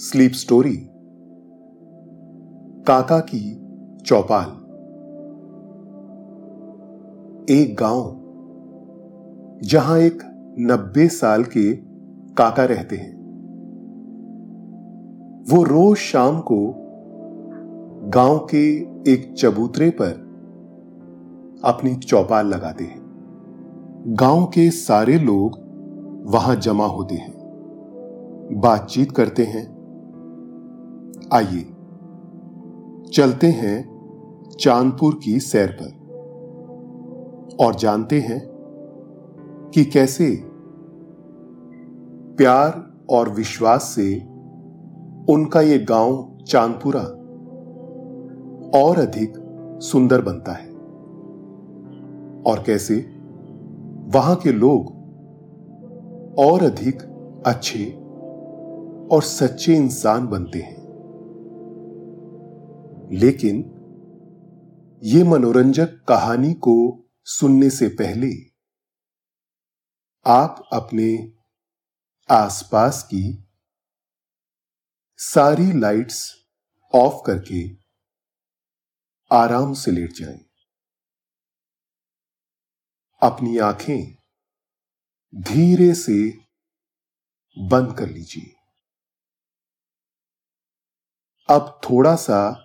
Sleep story, काका की चौपाल। एक गाँव, जहाँ एक नब्बे साल के काका रहते हैं। वो रोज शाम को गाँव के एक चबूतरे पर अपनी चौपाल लगाते हैं। गाँव के सारे लोग वहाँ जमा होते हैं, बातचीत करते हैं आइए, चलते हैं चांदपुर की सैर पर और जानते हैं कि कैसे प्यार और विश्वास से उनका ये गाँव चांदपुरा और अधिक सुंदर बनता है और कैसे वहाँ के लोग और अधिक अच्छे और सच्चे इंसान बनते हैं। लेकिन ये मनोरंजक कहानी को सुनने से पहले आप अपने आसपास की सारी लाइट्स ऑफ़ करके आराम से लेट जाएँ। अपनी आँखें धीरे से बंद कर लीजिए अब थोड़ा सा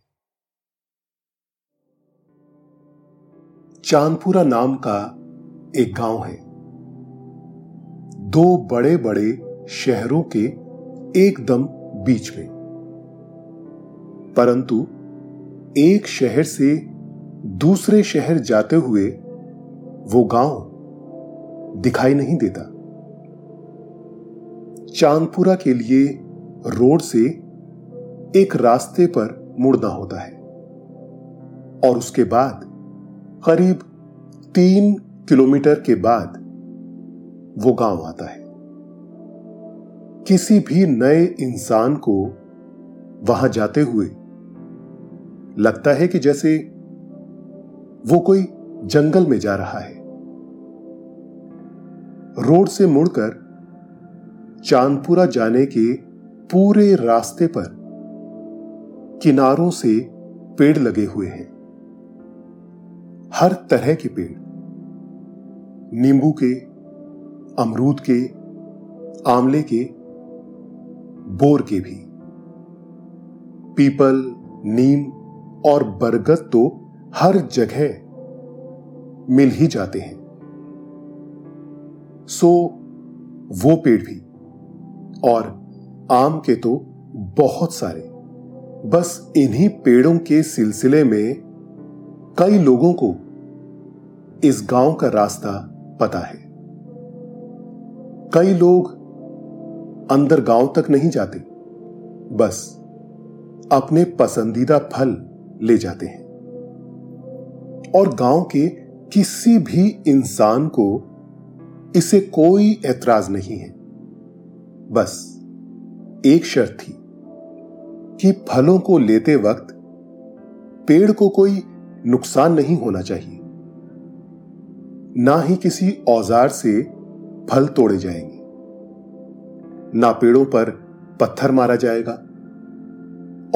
चांदपुरा नाम का एक गाँव है। दो बड़े बड़े शहरों के एकदम बीच में। परंतु एक शहर से दूसरे शहर जाते हुए वो गाँव दिखाई नहीं देता। चांदपुरा के लिए रोड से एक रास्ते पर मुड़ना होता है और उसके बाद करीब तीन किलोमीटर के बाद वो गाँव आता है। किसी भी नए इंसान को वहाँ जाते हुए लगता है कि जैसे वो कोई जंगल में जा रहा है। रोड से मुड़कर चांदपुरा जाने के पूरे रास्ते पर किनारों से पेड़ लगे हुए हैं। हर तरह के पेड़, नींबू के, अमरूद के, आंवले के, बोर के भी। पीपल, नीम और बरगद तो हर जगह मिल ही जाते हैं। सो, वो पेड़ भी, और आम के तो बहुत सारे। बस इन्हीं पेड़ों के सिलसिले में कई लोगों को इस गाँव का रास्ता पता है। कई लोग अंदर गाँव तक नहीं जाते, बस अपने पसंदीदा फल ले जाते हैं। और गाँव के किसी भी इंसान को इसे कोई ऐतराज नहीं है। बस एक शर्त थी कि फलों को लेते वक्त पेड़ को कोई नुकसान नहीं होना चाहिए। ना ही किसी औज़ार से फल तोड़े जाएँगे। ना पेड़ों पर पत्थर मारा जाएगा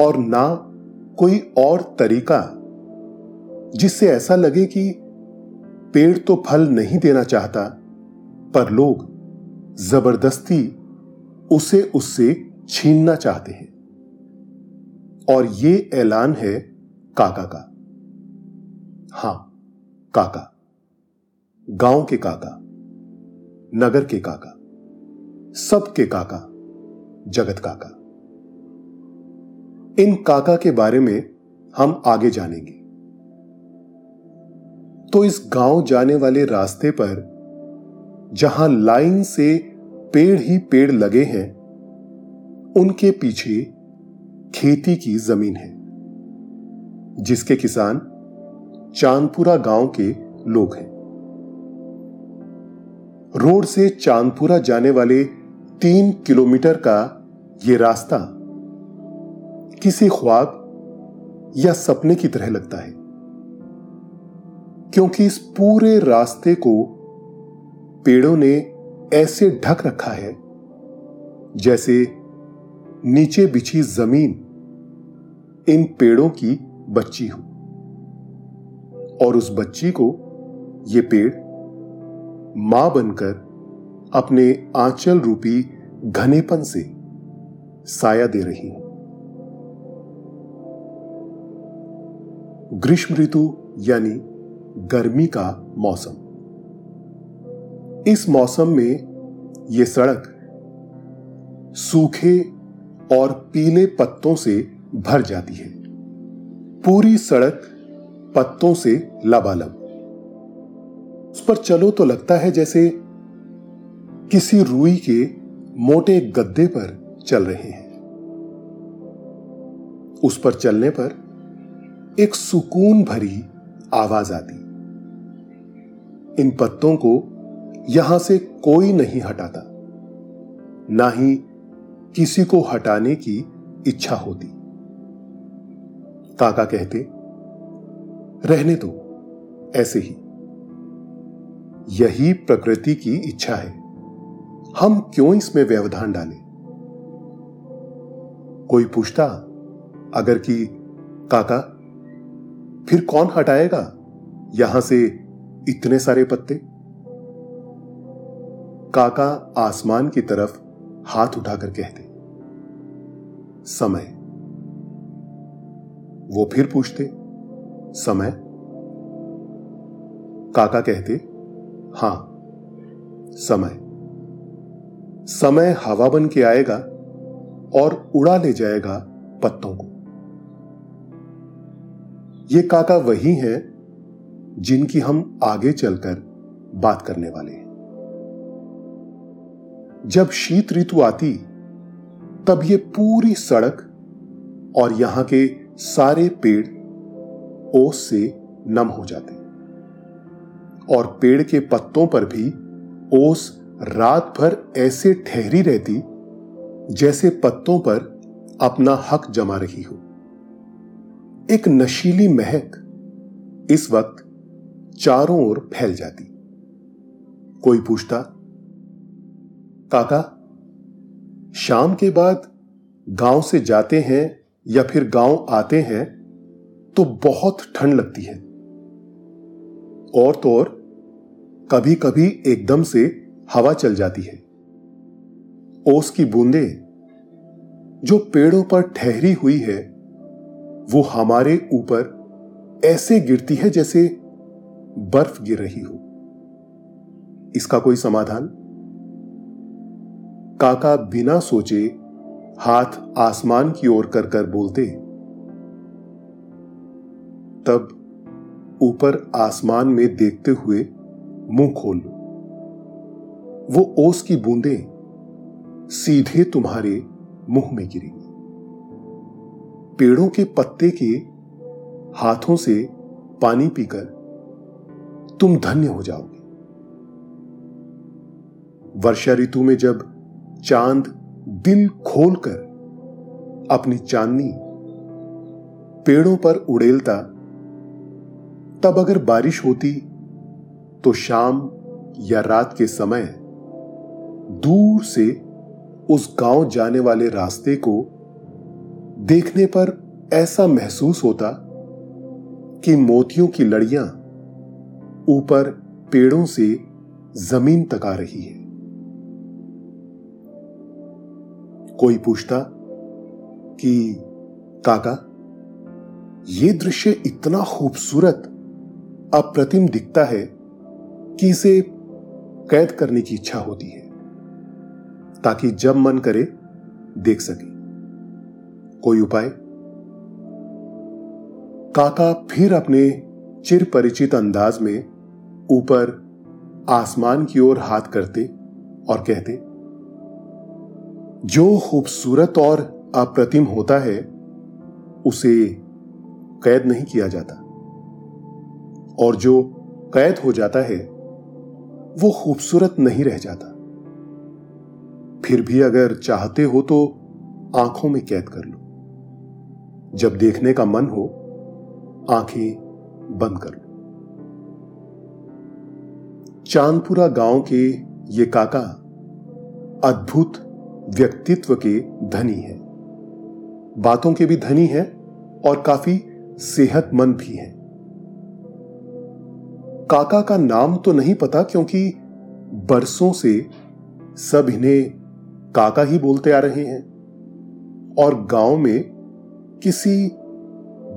और ना कोई और तरीका जिससे ऐसा लगे कि पेड़ तो फल नहीं देना चाहता, पर लोग ज़बरदस्ती उसे उससे छीनना चाहते हैं। और ये ऐलान है काका का। हाँ, काका। गाँव के काका, नगर के काका सबके काका, जगत काका। इन काका के बारे में हम आगे जानेंगे। तो इस गाँव जाने वाले रास्ते पर, जहाँ लाइन से पेड़ ही पेड़ लगे हैं, उनके पीछे खेती की ज़मीन है, जिसके किसान चांदपुरा गाँव के लोग हैं। रोड से चांदपुरा जाने वाले तीन किलोमीटर का यह रास्ता किसी ख्वाब या सपने की तरह लगता है। क्योंकि इस पूरे रास्ते को पेड़ों ने ऐसे ढक रखा है, जैसे नीचे बिछी ज़मीन इन पेड़ों की बच्ची हो। और उस बच्ची को ये पेड़ माँ बनकर अपने आंचल रूपी घनेपन से साया दे रही हूँ। ग्रीष्म ऋतु यानी गर्मी का मौसम। इस मौसम में यह सड़क सूखे और पीले पत्तों से भर जाती है। पूरी सड़क पत्तों से लबालब। उस पर चलो तो लगता है जैसे किसी रूई के मोटे गद्दे पर चल रहे हैं। उस पर चलने पर एक सुकून भरी आवाज़ आती। इन पत्तों को यहाँ से कोई नहीं हटाता। ना ही किसी को हटाने की इच्छा होती। काका कहते, रहने दो, ऐसे ही। यही प्रकृति की इच्छा है। हम क्यों इसमें व्यवधान डालें? कोई पूछता, अगर कि, काका, फिर कौन हटाएगा यहाँ से इतने सारे पत्ते? काका आसमान की तरफ़ हाथ उठाकर कहते, समय। वो फिर पूछते, समय? काका कहते हाँ, समय। समय हवा बन के आएगा और उड़ा ले जाएगा पत्तों को। ये काका वही हैं जिनकी हम आगे चलकर बात करने वाले हैं। जब शीत ऋतु आती, तब ये पूरी सड़क और यहाँ के सारे पेड़ ओस से नम हो जाते। और पेड़ के पत्तों पर भी ओस रात भर ऐसे ठहरी रहती, जैसे पत्तों पर अपना हक जमा रही हो। एक नशीली महक इस वक्त चारों ओर फैल जाती। कोई पूछता, काका, शाम के बाद गाँव से जाते हैं या फिर गाँव आते हैं तो बहुत ठंड लगती है। और तो और कभी कभी एकदम से हवा चल जाती है। ओस की बूंदे जो पेड़ों पर ठहरी हुई है, वो हमारे ऊपर ऐसे गिरती है जैसे बर्फ़ गिर रही हो। इसका कोई समाधान? काका बिना सोचे हाथ आसमान की ओर कर कर बोलते। तब ऊपर आसमान में देखते हुए मुँह खोल लो। वो ओस की बूंदें सीधे तुम्हारे मुँह में गिरेंगी। पेड़ों के पत्ते के हाथों से पानी पीकर तुम धन्य हो जाओगे। वर्षा ऋतु में जब चाँद दिल खोलकर अपनी चांदनी पेड़ों पर उड़ेलता, तब अगर बारिश होती तो शाम या रात के समय दूर से उस गाँव जाने वाले रास्ते को देखने पर ऐसा महसूस होता कि मोतियों की लड़ियाँ ऊपर पेड़ों से ज़मीन तक आ रही है। कोई पूछता कि, काका यह दृश्य इतना खूबसूरत, अप्रतिम दिखता है कि इसे कैद करने की इच्छा होती है, ताकि जब मन करे, देख सके। कोई उपाय? काका फिर अपने चिर परिचित अंदाज में ऊपर आसमान की ओर हाथ करते और कहते, जो खूबसूरत और अप्रतिम होता है, उसे कैद नहीं किया जाता। और जो कैद हो जाता है वो खूबसूरत नहीं रह जाता। फिर भी अगर चाहते हो तो आँखों में कैद कर लो। जब देखने का मन हो, आँखें बंद कर लो। चांदपुरा गाँव के ये काका अद्भुत व्यक्तित्व के धनी है। बातों के भी धनी है और काफ़ी सेहतमंद भी है। काका का नाम तो नहीं पता क्योंकि बरसों से सब इन्हें काका ही बोलते आ रहे हैं। और गाँव में किसी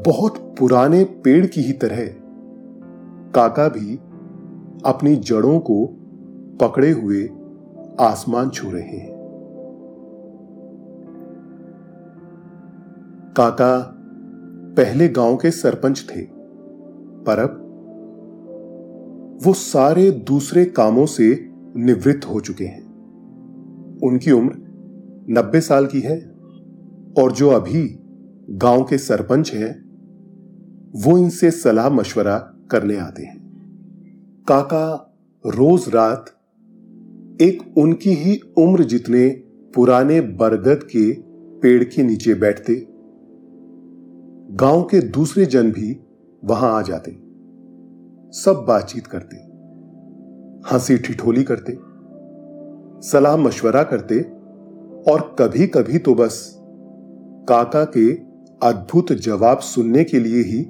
बहुत पुराने पेड़ की ही तरह काका भी अपनी जड़ों को पकड़े हुए आसमान छू रहे हैं। काका पहले गाँव के सरपंच थे, पर अब वो सारे दूसरे कामों से निवृत्त हो चुके हैं। उनकी उम्र नब्बे साल की है और जो अभी गाँव के सरपंच हैं, वो इनसे सलाह मशवरा करने आते हैं। काका रोज रात एक उनकी ही उम्र जितने पुराने बरगद के पेड़ के नीचे बैठते, गाँव के दूसरे जन भी वहाँ आ जाते। सब बातचीत करते। हँसी ठिठोली करते। सलाह मशवरा करते। और कभी कभी तो बस काका के अद्भुत जवाब सुनने के लिए ही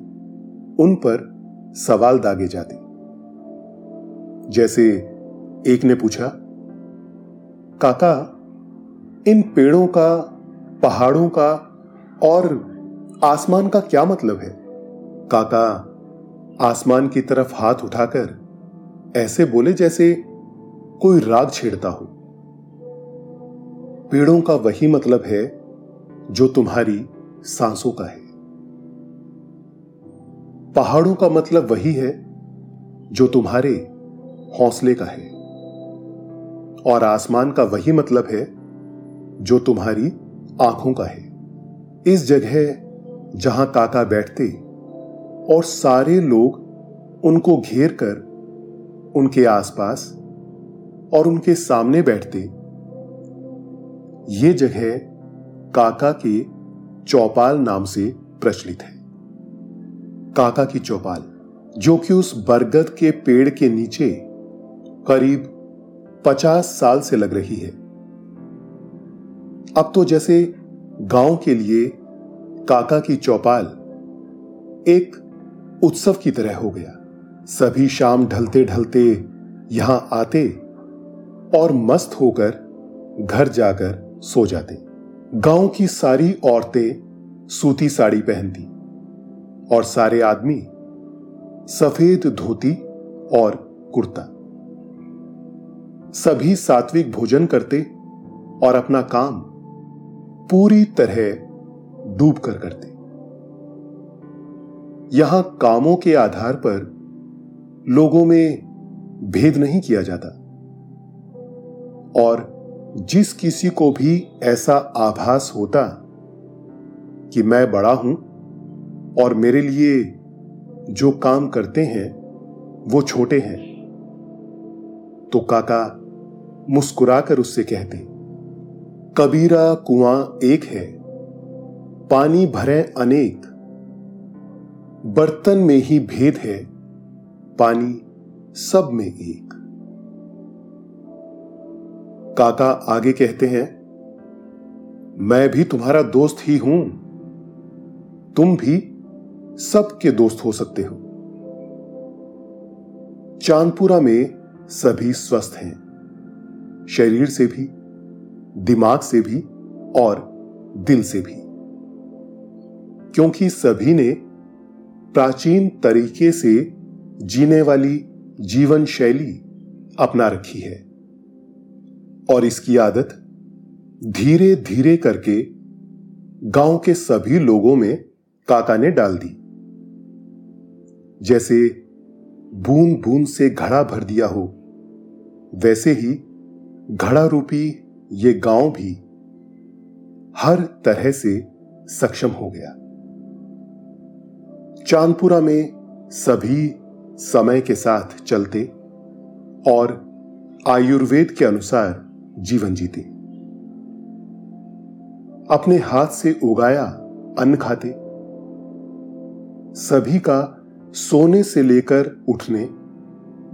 उन पर सवाल दागे जाते। जैसे एक ने पूछा, काका, इन पेड़ों का, पहाड़ों का और आसमान का क्या मतलब है? काका आसमान की तरफ़ हाथ उठाकर ऐसे बोले जैसे कोई राग छेड़ता हो। पेड़ों का वही मतलब है जो तुम्हारी सांसों का है। पहाड़ों का मतलब वही है जो तुम्हारे हौसले का है। और आसमान का वही मतलब है जो तुम्हारी आँखों का है। इस जगह जहाँ काका बैठते और सारे लोग उनको घेर कर उनके आसपास और उनके सामने बैठते। ये जगह काका के चौपाल नाम से प्रचलित है। काका की चौपाल, जो कि उस बरगद के पेड़ के नीचे करीब पचास साल से लग रही है। अब तो जैसे गाँव के लिए काका की चौपाल एक उत्सव की तरह हो गया। सभी शाम ढलते ढलते यहाँ आते और मस्त होकर घर जाकर सो जाते। गाँव की सारी औरतें सूती साड़ी पहनती और सारे आदमी सफ़ेद धोती और कुर्ता। सभी सात्विक भोजन करते और अपना काम पूरी तरह डूब कर करते। यहाँ कामों के आधार पर लोगों में भेद नहीं किया जाता। और जिस किसी को भी ऐसा आभास होता कि मैं बड़ा हूँ और मेरे लिए जो काम करते हैं, वो छोटे हैं तो काका मुस्कुराकर उससे कहते, कबीरा कुआँ एक है, पानी भरे अनेक बर्तन में ही भेद है, पानी सब में एक। काका आगे कहते हैं, मैं भी तुम्हारा दोस्त ही हूँ। तुम भी सबके दोस्त हो सकते हो। चांदपुरा में सभी स्वस्थ हैं। शरीर से भी, दिमाग से भी और दिल से भी। क्योंकि सभी ने प्राचीन तरीके से जीने वाली जीवन शैली अपना रखी है। और इसकी आदत धीरे धीरे करके गाँव के सभी लोगों में काका ने डाल दी। जैसे बूंद बूंद से घड़ा भर दिया हो, वैसे ही घड़ा रूपी ये गाँव भी हर तरह से सक्षम हो गया। चांदपुरा में सभी समय के साथ चलते और आयुर्वेद के अनुसार जीवन जीते। अपने हाथ से उगाया अन्न खाते। सभी का सोने से लेकर उठने,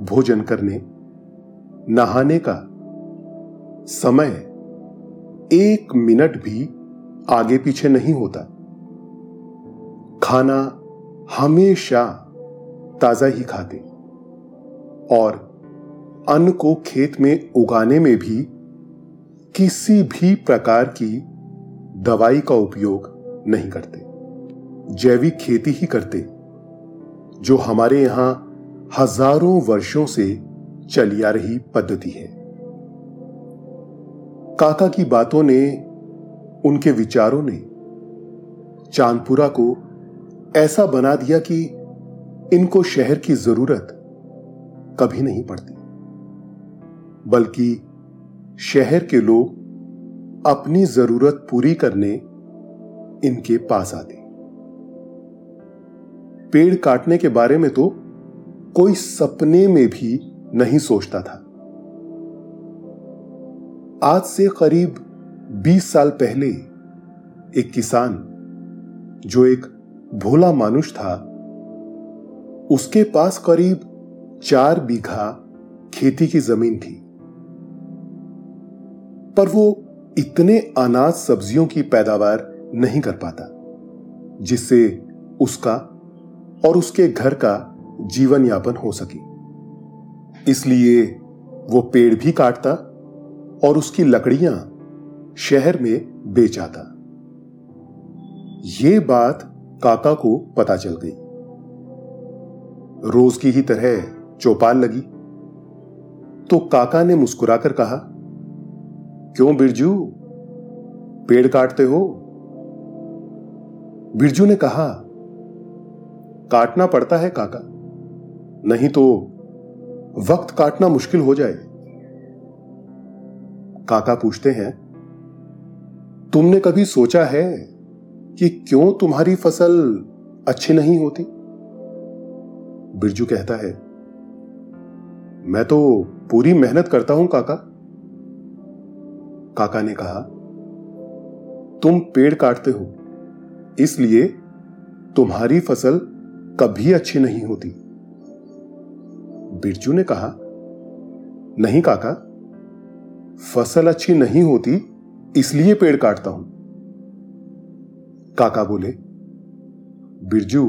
भोजन करने, नहाने का समय एक मिनट भी आगे पीछे नहीं होता। खाना हमेशा ताज़ा ही खाते और अन्न को खेत में उगाने में भी किसी भी प्रकार की दवाई का उपयोग नहीं करते। जैविक खेती ही करते, जो हमारे यहाँ हज़ारों वर्षों से चली आ रही पद्धति है। काका की बातों ने, उनके विचारों ने चांदपुरा को ऐसा बना दिया कि इनको शहर की ज़रूरत कभी नहीं पड़ती। बल्कि शहर के लोग अपनी ज़रूरत पूरी करने इनके पास आते। पेड़ काटने के बारे में तो कोई सपने में भी नहीं सोचता था। आज से करीब 20 साल पहले एक किसान, जो एक भोला मानुष था। उसके पास करीब चार बीघा खेती की ज़मीन थी। पर वो इतने अनाज सब्जियों की पैदावार नहीं कर पाता, जिससे उसका और उसके घर का जीवन यापन हो सके। इसलिए वो पेड़ भी काटता और उसकी लकड़ियाँ शहर में बेच आता ये बात काका को पता चल गई। रोज की ही तरह चौपाल लगी। तो काका ने मुस्कुराकर कहा, क्यों बिरजू? पेड़ काटते हो? बिरजू ने कहा, काटना पड़ता है काका, नहीं तो वक्त काटना मुश्किल हो जाए। काका पूछते हैं, तुमने कभी सोचा है कि क्यों तुम्हारी फ़सल अच्छी नहीं होती? बिरजू कहता है, मैं तो पूरी मेहनत करता हूँ, काका। काका ने कहा, तुम पेड़ काटते हो, इसलिए तुम्हारी फ़सल कभी अच्छी नहीं होती। बिरजू ने कहा, नहीं काका, फ़सल अच्छी नहीं होती, इसलिए पेड़ काटता हूँ। काका बोले, बिरजू,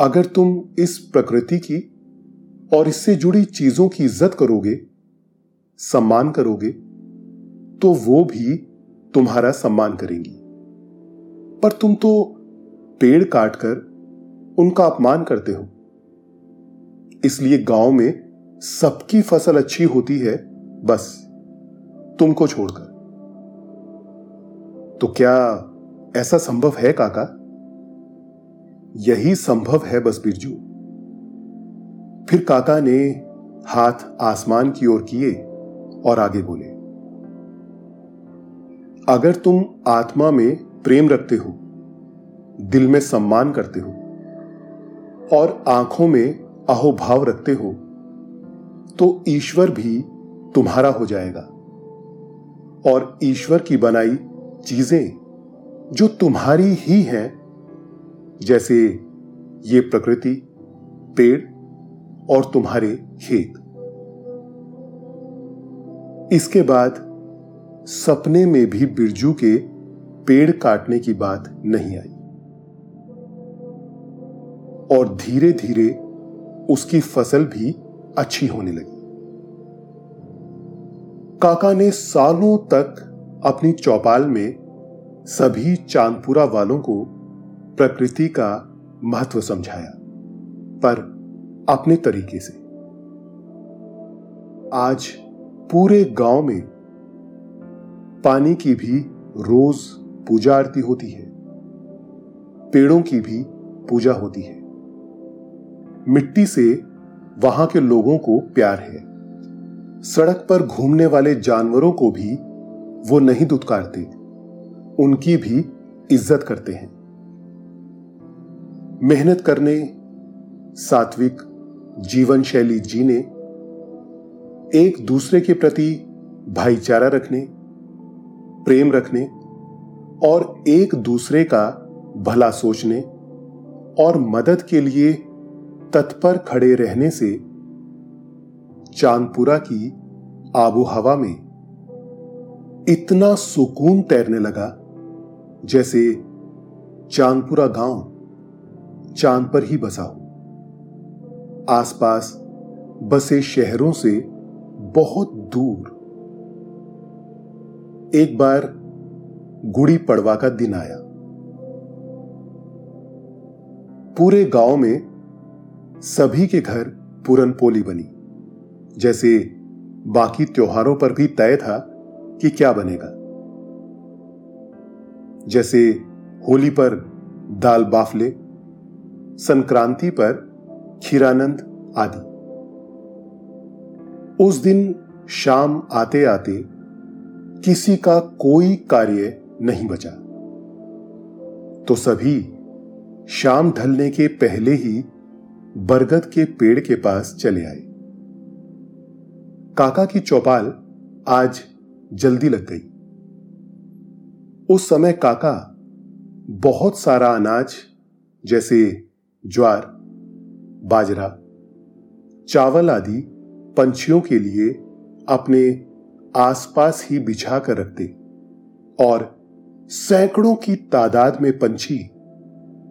अगर तुम इस प्रकृति की और इससे जुड़ी चीज़ों की इज़्ज़त करोगे, सम्मान करोगे तो वो भी तुम्हारा सम्मान करेंगी। पर तुम तो पेड़ काटकर उनका अपमान करते हो। इसलिए गाँव में सबकी फ़सल अच्छी होती है, बस, तुमको छोड़कर। तो क्या ऐसा संभव है काका? यही संभव है बस बिरजू। फिर काका ने हाथ आसमान की ओर किए और आगे बोले, अगर तुम आत्मा में प्रेम रखते हो, दिल में सम्मान करते हो और आँखों में अहोभाव रखते हो तो ईश्वर भी तुम्हारा हो जाएगा और ईश्वर की बनाई चीज़ें जो तुम्हारी ही है, जैसे ये प्रकृति, पेड़ और तुम्हारे खेत। इसके बाद सपने में भी बिरजू के पेड़ काटने की बात नहीं आई। और धीरे धीरे उसकी फ़सल भी अच्छी होने लगी। काका ने सालों तक अपनी चौपाल में सभी चांदपुरा वालों को प्रकृति का महत्व समझाया, पर अपने तरीके से। आज पूरे गाँव में पानी की भी रोज पूजा आरती होती है, पेड़ों की भी पूजा होती है। मिट्टी से वहाँ के लोगों को प्यार है। सड़क पर घूमने वाले जानवरों को भी वो नहीं दुत्कारते। उनकी भी इज़्ज़त करते हैं। मेहनत करने सात्विक जीवन शैली जीने, एक दूसरे के प्रति भाईचारा रखने, प्रेम रखने और एक दूसरे का भला सोचने और मदद के लिए तत्पर खड़े रहने से चांदपुरा की आबो हवा में इतना सुकून तैरने लगा। जैसे चांदपुरा गाँव चाँद पर ही बसा हो। आसपास बसे शहरों से बहुत दूर। एक बार गुड़ी पड़वा का दिन आया। पूरे गाँव में सभी के घर पूरन पोली बनी। जैसे बाकी त्योहारों पर भी तय था कि क्या बनेगा। जैसे होली पर दाल बाफले, संक्रांति पर खीरानंद आदि। उस दिन शाम आते आते किसी का कोई कार्य नहीं बचा। तो सभी शाम ढलने के पहले ही बरगद के पेड़ के पास चले आए। काका की चौपाल आज जल्दी लग गई। उस समय काका बहुत सारा अनाज, जैसे ज्वार, बाजरा, चावल आदि पंछियों के लिए अपने आसपास ही बिछा कर रखते और सैकड़ों की तादाद में पंछी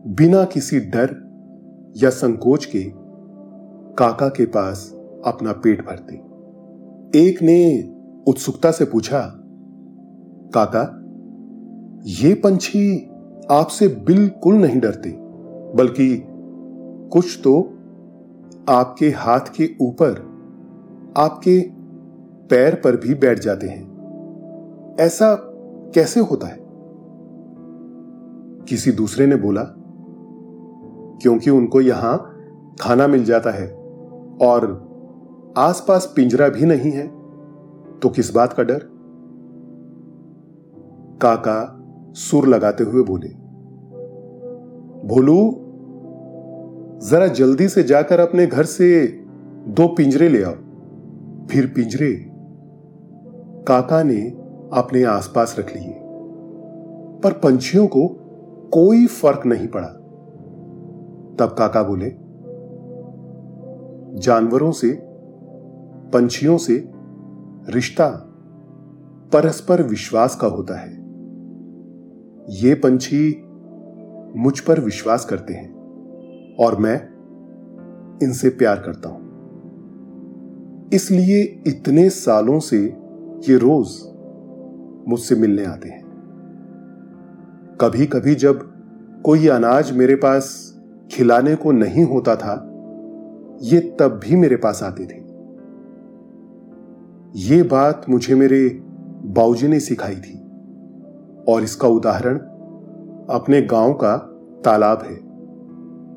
बिना किसी डर या संकोच के काका के पास अपना पेट भरते। एक ने उत्सुकता से पूछा, काका ये पंछी आपसे बिल्कुल नहीं डरते, बल्कि कुछ तो आपके हाथ के ऊपर, आपके पैर पर भी बैठ जाते हैं। ऐसा कैसे होता है? किसी दूसरे ने बोला, क्योंकि उनको यहाँ खाना मिल जाता है और आसपास पिंजरा भी नहीं है तो किस बात का डर? काका सुर लगाते हुए बोले, भोलू, जरा जल्दी से जाकर अपने घर से दो पिंजरे ले आओ। फिर पिंजरे काका ने अपने आसपास रख लिए, पर पंछियों को कोई फ़र्क नहीं पड़ा। तब काका बोले, जानवरों से, पंछियों से रिश्ता परस्पर विश्वास का होता है। ये पंछी मुझ पर विश्वास करते हैं और मैं इनसे प्यार करता हूँ। इसलिए इतने सालों से ये रोज मुझसे मिलने आते हैं। कभी कभी जब कोई अनाज मेरे पास खिलाने को नहीं होता था, ये तब भी मेरे पास आते थे। ये बात मुझे मेरे बाऊजी ने सिखाई थी। और इसका उदाहरण अपने गाँव का तालाब है।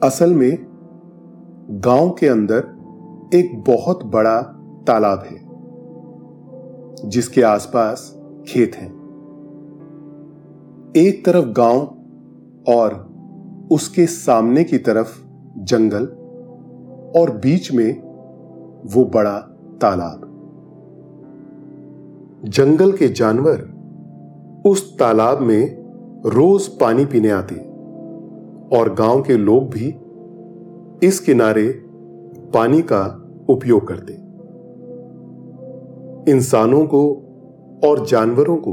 असल में, गाँव के अंदर एक बहुत बड़ा तालाब है, जिसके आसपास खेत हैं। एक तरफ़ गाँव और उसके सामने की तरफ़ जंगल और बीच में वो बड़ा तालाब। जंगल के जानवर उस तालाब में रोज पानी पीने आते और गाँव के लोग भी इस किनारे पानी का उपयोग करते। इंसानों को और जानवरों को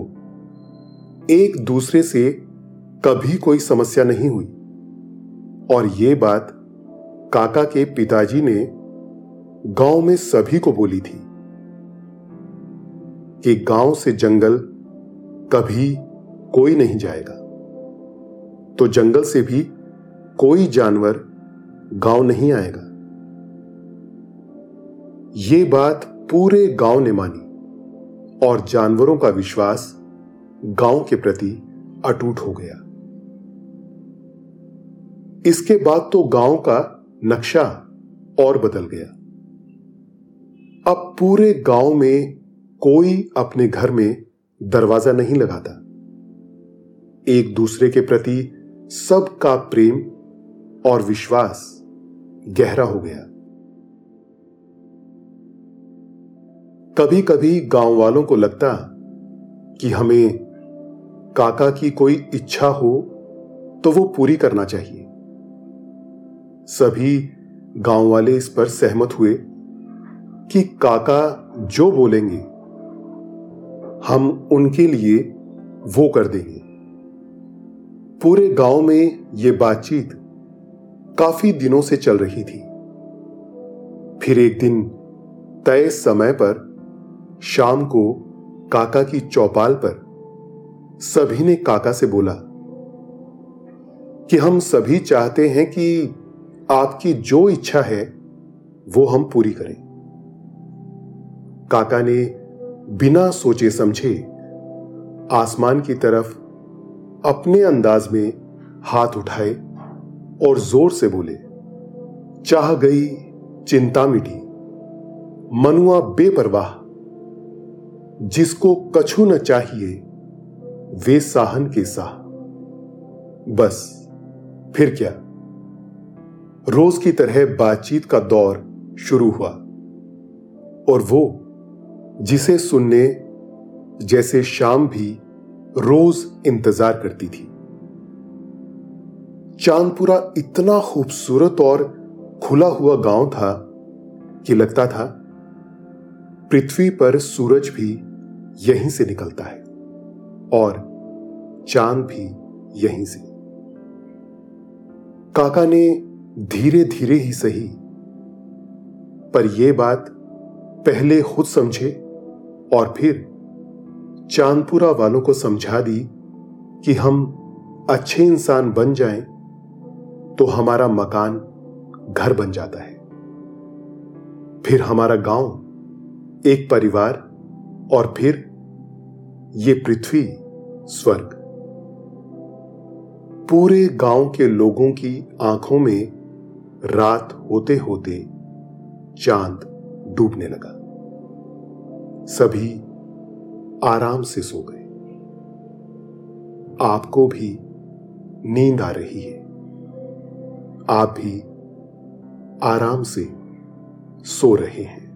एक दूसरे से कभी कोई समस्या नहीं हुई। और ये बात काका के पिताजी ने गाँव में सभी को बोली थी कि गाँव से जंगल कभी कोई नहीं जाएगा। तो जंगल से भी कोई जानवर गाँव नहीं आएगा। ये बात पूरे गाँव ने मानी और जानवरों का विश्वास गाँव के प्रति अटूट हो गया। इसके बाद तो गाँव का नक्शा और बदल गया। अब पूरे गाँव में कोई अपने घर में दरवाज़ा नहीं लगाता। एक दूसरे के प्रति सबका प्रेम और विश्वास गहरा हो गया। कभी कभी गाँव वालों को लगता कि हमें काका की कोई इच्छा हो तो वो पूरी करना चाहिए। सभी गाँव वाले इस पर सहमत हुए कि काका जो बोलेंगे हम उनके लिए वो कर देंगे। पूरे गाँव में यह बातचीत काफ़ी दिनों से चल रही थी। फिर एक दिन तय समय पर शाम को काका की चौपाल पर सभी ने काका से बोला कि हम सभी चाहते हैं कि आपकी जो इच्छा है वो हम पूरी करें। काका ने बिना सोचे समझे आसमान की तरफ़ अपने अंदाज में हाथ उठाए और ज़ोर से बोले, चाह गई चिंता मिटी, मनुआ बेपरवाह, जिसको कछु न चाहिए वे साहन के साह। बस, फिर क्या? रोज की तरह बातचीत का दौर शुरू हुआ और वो जिसे सुनने जैसे शाम भी रोज इंतज़ार करती थी। चांदपुरा इतना खूबसूरत और खुला हुआ गाँव था कि लगता था पृथ्वी पर सूरज भी यहीं से निकलता है और चाँद भी यहीं से। काका ने धीरे धीरे ही सही, पर यह बात पहले खुद समझे और फिर चांदपुरा वालों को समझा दी कि हम अच्छे इंसान बन जाएँ तो हमारा मकान घर बन जाता है। फिर हमारा गाँव, एक परिवार और फिर ये पृथ्वी स्वर्ग। पूरे गाँव के लोगों की आँखों में रात होते होते चाँद डूबने लगा। सभी आराम से सो गए। आपको भी नींद आ रही है। आप भी आराम से सो रहे हैं।